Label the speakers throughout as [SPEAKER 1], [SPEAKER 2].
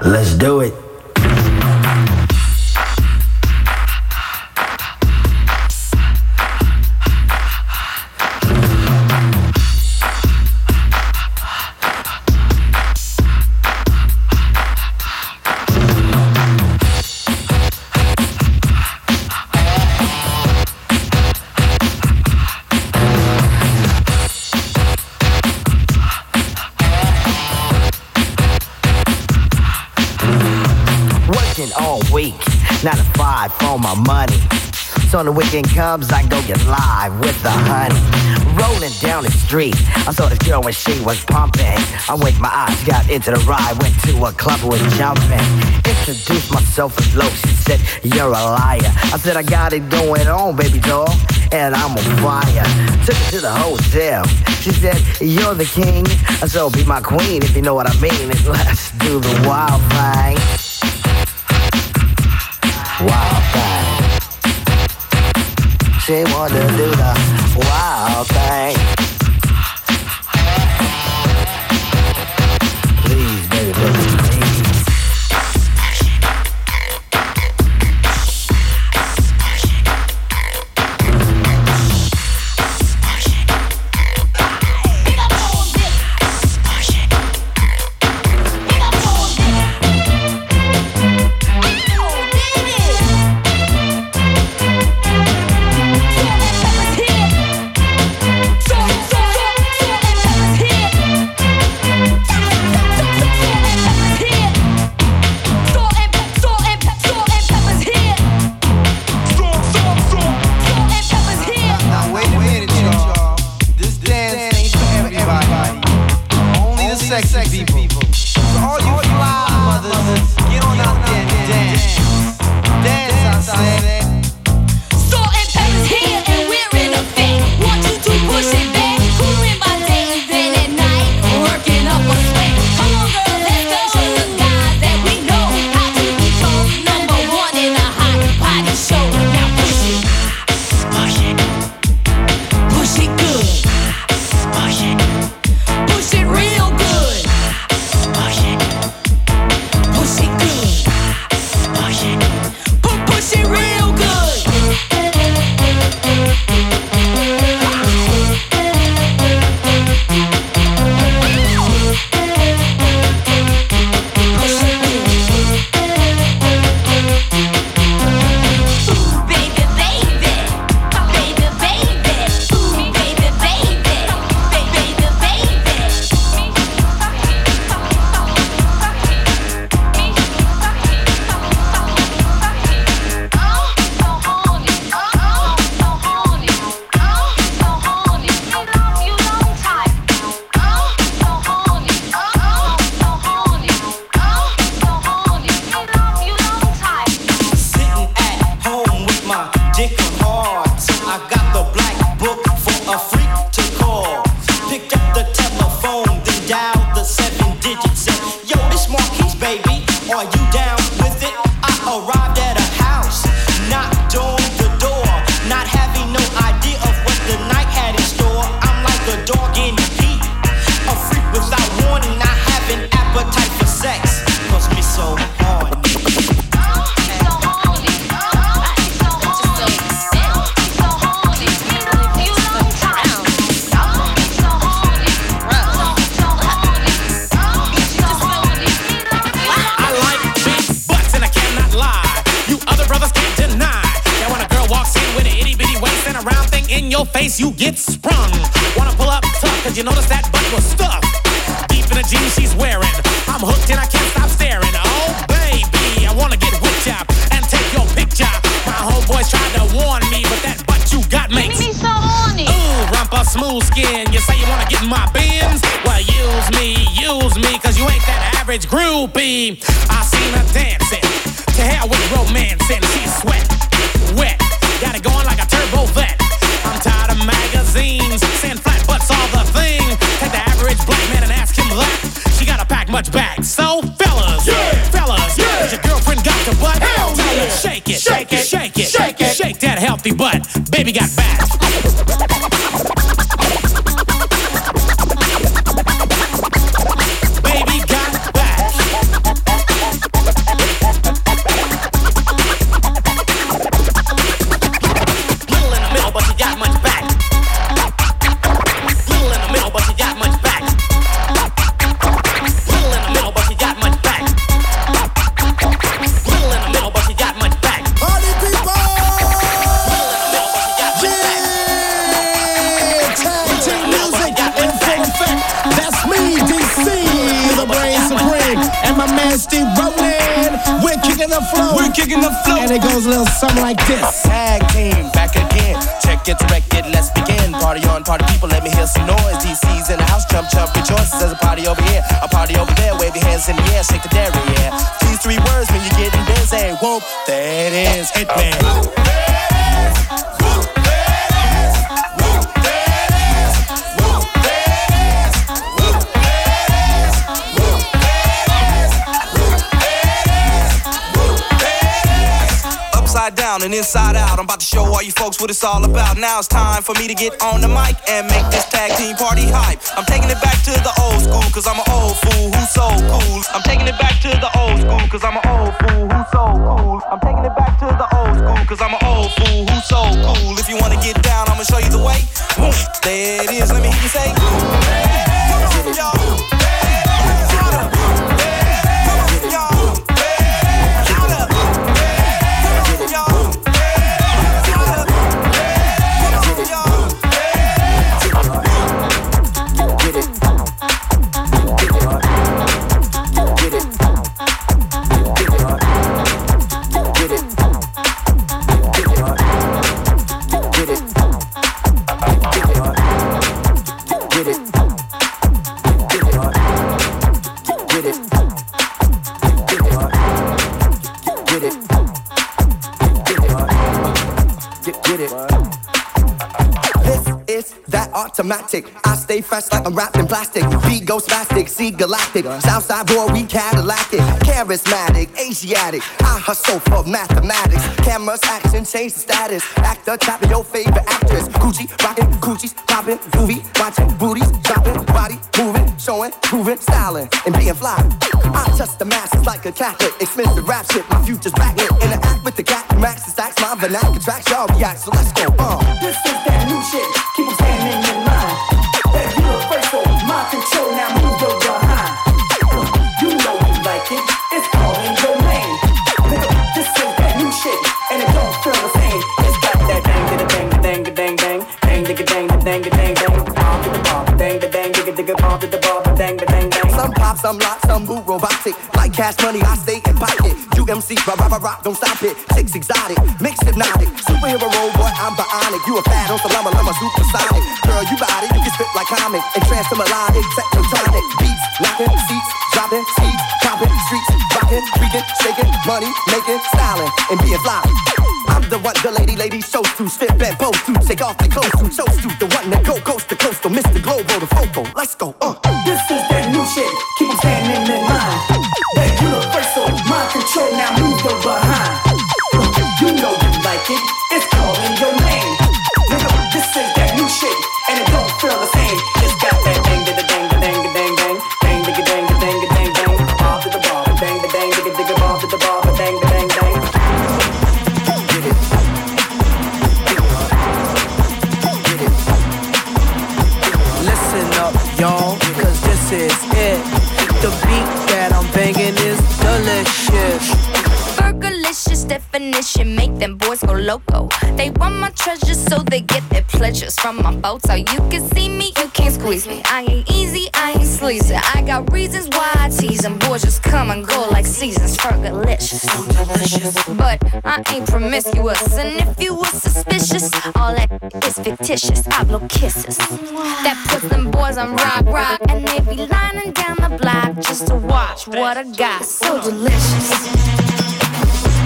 [SPEAKER 1] Let's do it. So when the weekend comes, I go get live with the honey. Rolling down the street, I saw this girl when she was pumping. I winked my eyes, got into the ride, went to a club, was jumping. Introduced myself as low, she said, You're a liar. I said, I got it going on, baby doll, and I'm on fire. Took her to the hotel. She said, You're the king, I so be my queen if you know what I mean. And let's do the wild thing wild thing. She wanna do the wild thing. Please, baby, please.
[SPEAKER 2] sexy, sexy people. people. So
[SPEAKER 3] all you all fly
[SPEAKER 2] mothers,
[SPEAKER 3] get on out there and dance.
[SPEAKER 2] Dance, I say.
[SPEAKER 4] face, you get sprung. Wanna pull up tough, cause you notice that butt was stuffed. Deep in the jeans she's wearing. I'm hooked and I can't stop staring. Oh, baby, I wanna get whipped up and take your picture. My homeboys tried to warn me, but that butt you got makes me
[SPEAKER 5] so horny.
[SPEAKER 4] Ooh, rumpa smooth skin. You say you wanna get in my bins? Well, use me, use me, cause you ain't that average groupie. I seen her dancing. To hell with romance and she's sweat, wet. Got it going like a turbo vet. I'm tired of magazines, flat butts the thing. The average black man and ask him that. She gotta pack much back. So fellas, yeah. fellas, yeah. Your girlfriend got the butt? Hell yeah. Shake it, shake it, shake it, shake it, shake that healthy butt. Baby got back.
[SPEAKER 6] Steve rolling. We're kicking the flow.
[SPEAKER 3] We're kicking the flow. And it
[SPEAKER 6] goes a little something like this.
[SPEAKER 3] Tag team, back again. Check it, wreck it, let's begin. Party on, party people, let me hear some noise. DC's in the house, jump, jump, rejoice. There's a party over here, a party over there. Wave your hands in the air, shake the dairy, yeah. These three words when you're getting busy. Whoop, there it is, it inside out. I'm about to show all you folks what it's all about. Now it's time for me to get on the mic and make this tag team party hype. I'm taking it back to the old school, cause I'm an old fool who's so cool. I'm taking it back to the old school, cause I'm an old fool who's so cool. I'm taking it back to the old school, cause I'm an old fool who's so cool. If you wanna get down, I'ma show you the way. There it is,
[SPEAKER 7] automatic. I stay fresh like I'm wrapped in plastic. Beat go spastic, see galactic. Southside boy, we Cadillacic. Charismatic, Asiatic. I hustle for mathematics. Cameras, action, change the status. Actor, tapping your favorite actress. Gucci, rockin', Gucci's poppin', movie, watching booties, dropping, body moving, showing, proving, styling, and being fly. I touch the masses like a Catholic. Expensive rap shit, my future's backlit. Interact with the cat, max the stacks, my vernacular tracks, y'all react, so let's go. Uh.
[SPEAKER 8] This is that new shit. Keep on standing
[SPEAKER 7] Some lock, some boot, robotic. Like cash money, I stay in pocket. UMC, rock, rock, rock, don't stop it. Six exotic, mixed hypnotic. Superhero role, boy, I'm bionic. You a fad on some llama, llama, supersonic. Girl, you got it, you can spit like comic. And trance to melodic, tectonic. Beats, knocking, seats, dropping, seats, popping, streets, rocking, freaking, shaking, money, making, styling, and being fly. I'm the one the lady, lady shows to, spit bent pose to, take off the clothes to, chose to, the one that go coast to coast, to Mr. Globo, the focal. Let's go, uh.
[SPEAKER 9] Loco. They want my treasures so they get their pleasures from my boat. So you can see me, you can't squeeze me. I ain't easy, I ain't sleazy. I got reasons why I tease them. Boys just come and go like seasons. Fergalicious, so
[SPEAKER 10] delicious.
[SPEAKER 9] But I ain't promiscuous, and if you were suspicious, all that is fictitious. I blow kisses. That puts them boys on rock, rock, and they be lining down the block just to watch what I got. So delicious.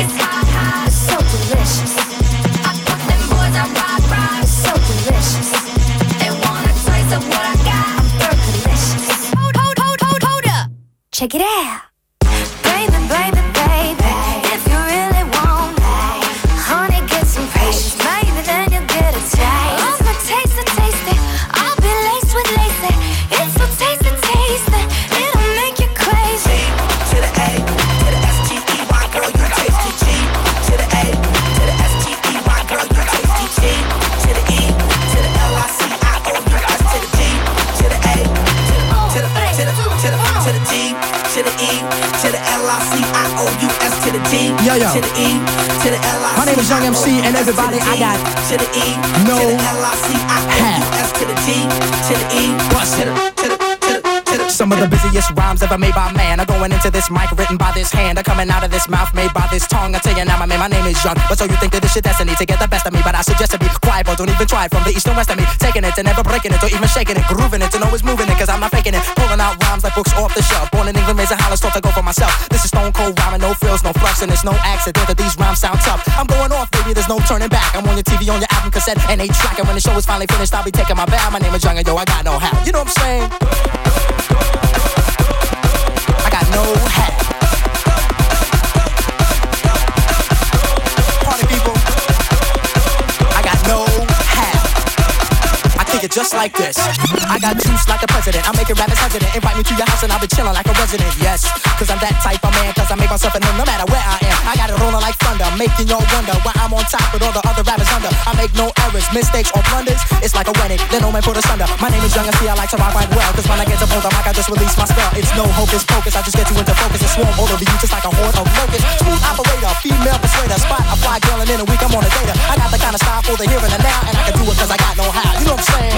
[SPEAKER 9] It's hot, Check it out.
[SPEAKER 11] I C I O U
[SPEAKER 12] S to the G.
[SPEAKER 13] Yo, yo. To the E,
[SPEAKER 12] to the L I
[SPEAKER 13] C My name is Young MC, and everybody, I got to
[SPEAKER 12] the E,
[SPEAKER 13] no to the L I
[SPEAKER 12] C I
[SPEAKER 13] O U S to the G.
[SPEAKER 11] To the E,
[SPEAKER 13] Bust to
[SPEAKER 11] the
[SPEAKER 13] some of the busiest rhymes ever made by man are going into this mic written by this hand. Are coming out of this mouth made by this tongue. I tell you now, my man, my name is Young. But so you think that this shit destiny to get the best of me. But I suggest to be quiet, but don't even try it from the east and west of me. Taking it and never breaking it or even shaking it. Grooving it and always moving it, cause I'm not faking it. Pulling out rhymes like books off the shelf. Born in England, raised in Hollis, taught to go for myself. This is stone cold rhyming, no frills, no fluffs, and it's no accident that these rhymes sound tough. I'm going off, baby, there's no turning back. I'm on your TV, on your album cassette, and they track. And when the show is finally finished, I'll be taking my bow. My name is Young, and yo, I got no hat. You know what I'm saying? I got no hat. It just like this. I got juice like the president. I'm making rappers hesitant. Invite me to your house and I'll be chilling like a resident. Yes, cause I'm that type of man. Cause I make myself a no matter where I am. I got it rolling like thunder, making y'all wonder why I'm on top with all the other rappers under. I make no errors, mistakes, or blunders. It's like a wedding, then no man put us under. My name is Young and see I like to rock quite well. Cause when I get to hold the mic, I just release my spell. It's no hocus pocus, I just get you into focus and swarm all over you just like a horde of locusts. Smooth operator, female persuader, spot a fly girl and in a week I'm on a data. I got the kind of style for the here and the now, and I can do it cause I got no how. You know what I'm saying?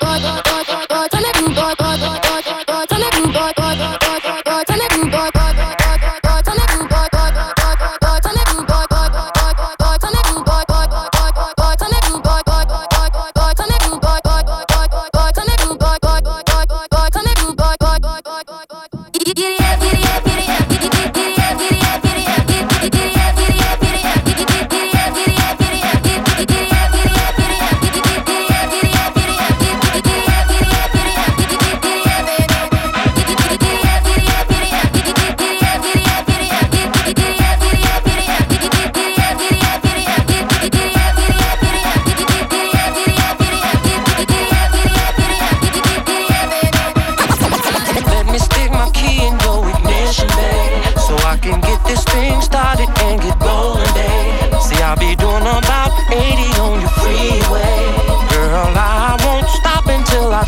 [SPEAKER 9] Let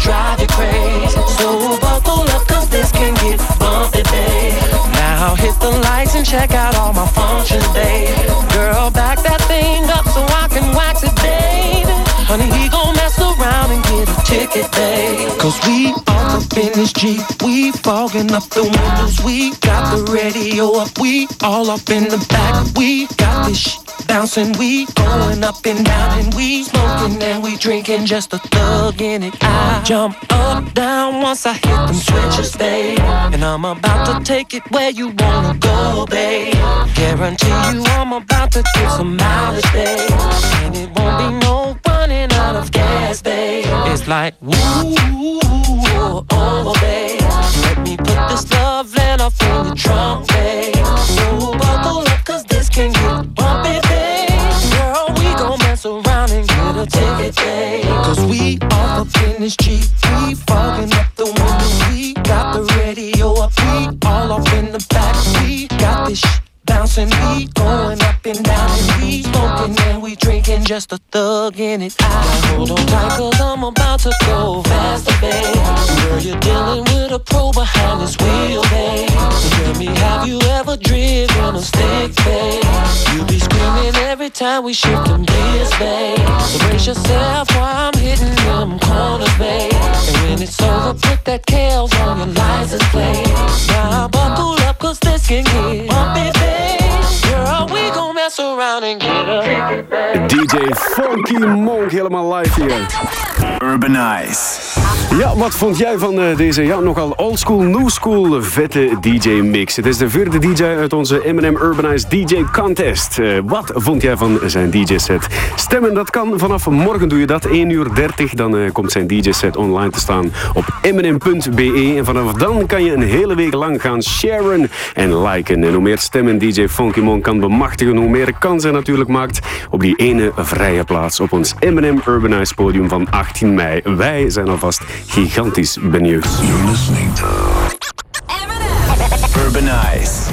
[SPEAKER 10] drive you crazy. So buckle up, cause this can get bumpy, babe. Now hit the lights and check out all my functions, babe. Girl, back that thing up so I can wax it, baby. Honey, he gon' mess around and get a ticket, babe. Cause we all up in this Jeep. We fogging up the windows. We got the radio up. We all up in the back. We got this shit bouncing. We going up and down and we smoking and we drinking just a thug in it. I jump up, down once I hit them switches, babe. And I'm about to take it where you wanna go, babe. Guarantee you I'm about to give some mileage, babe. And it won't be no running out of gas, babe. It's like, woo, oh, babe. Let me put this love off in the trunk, babe. So buckle in this Jeep. We fogging up the windows. We got the radio up. We all up in the back. We got this shit bouncing. We going up and down and we smoking and we drinking just a thug in it. I hold on tight cause I'm about to go faster, babe. Girl, you're dealing with a pro behind this wheel, every time we shift them gears, babe. So brace yourself while I'm hitting them corners, babe. And when it's over, put that Kales on your license plate. Now buckle up cause this can get bumpy, around and get a
[SPEAKER 14] DJ Funky Monk helemaal live hier.
[SPEAKER 15] Urbanize.
[SPEAKER 14] Ja, wat vond jij van uh, deze ja, nogal oldschool, new school vette DJ-mix? Het is de vierde DJ uit onze M&M Urbanized DJ Contest. Uh, wat vond jij van zijn DJ-set? Stemmen, dat kan. Vanaf morgen doe je dat, 1 uur 30. Dan uh, komt zijn DJ-set online te staan op mnm.be. En vanaf dan kan je een hele week lang gaan sharen en liken. En hoe meer stemmen DJ Funky Mon kan bemachtigen, hoe meer kans hij natuurlijk maakt op die ene vrije plaats op ons M&M Urbanized podium van 18 mei. Wij zijn alvast gigantisch benieuwd. You're
[SPEAKER 15] listening to Urban Eyes.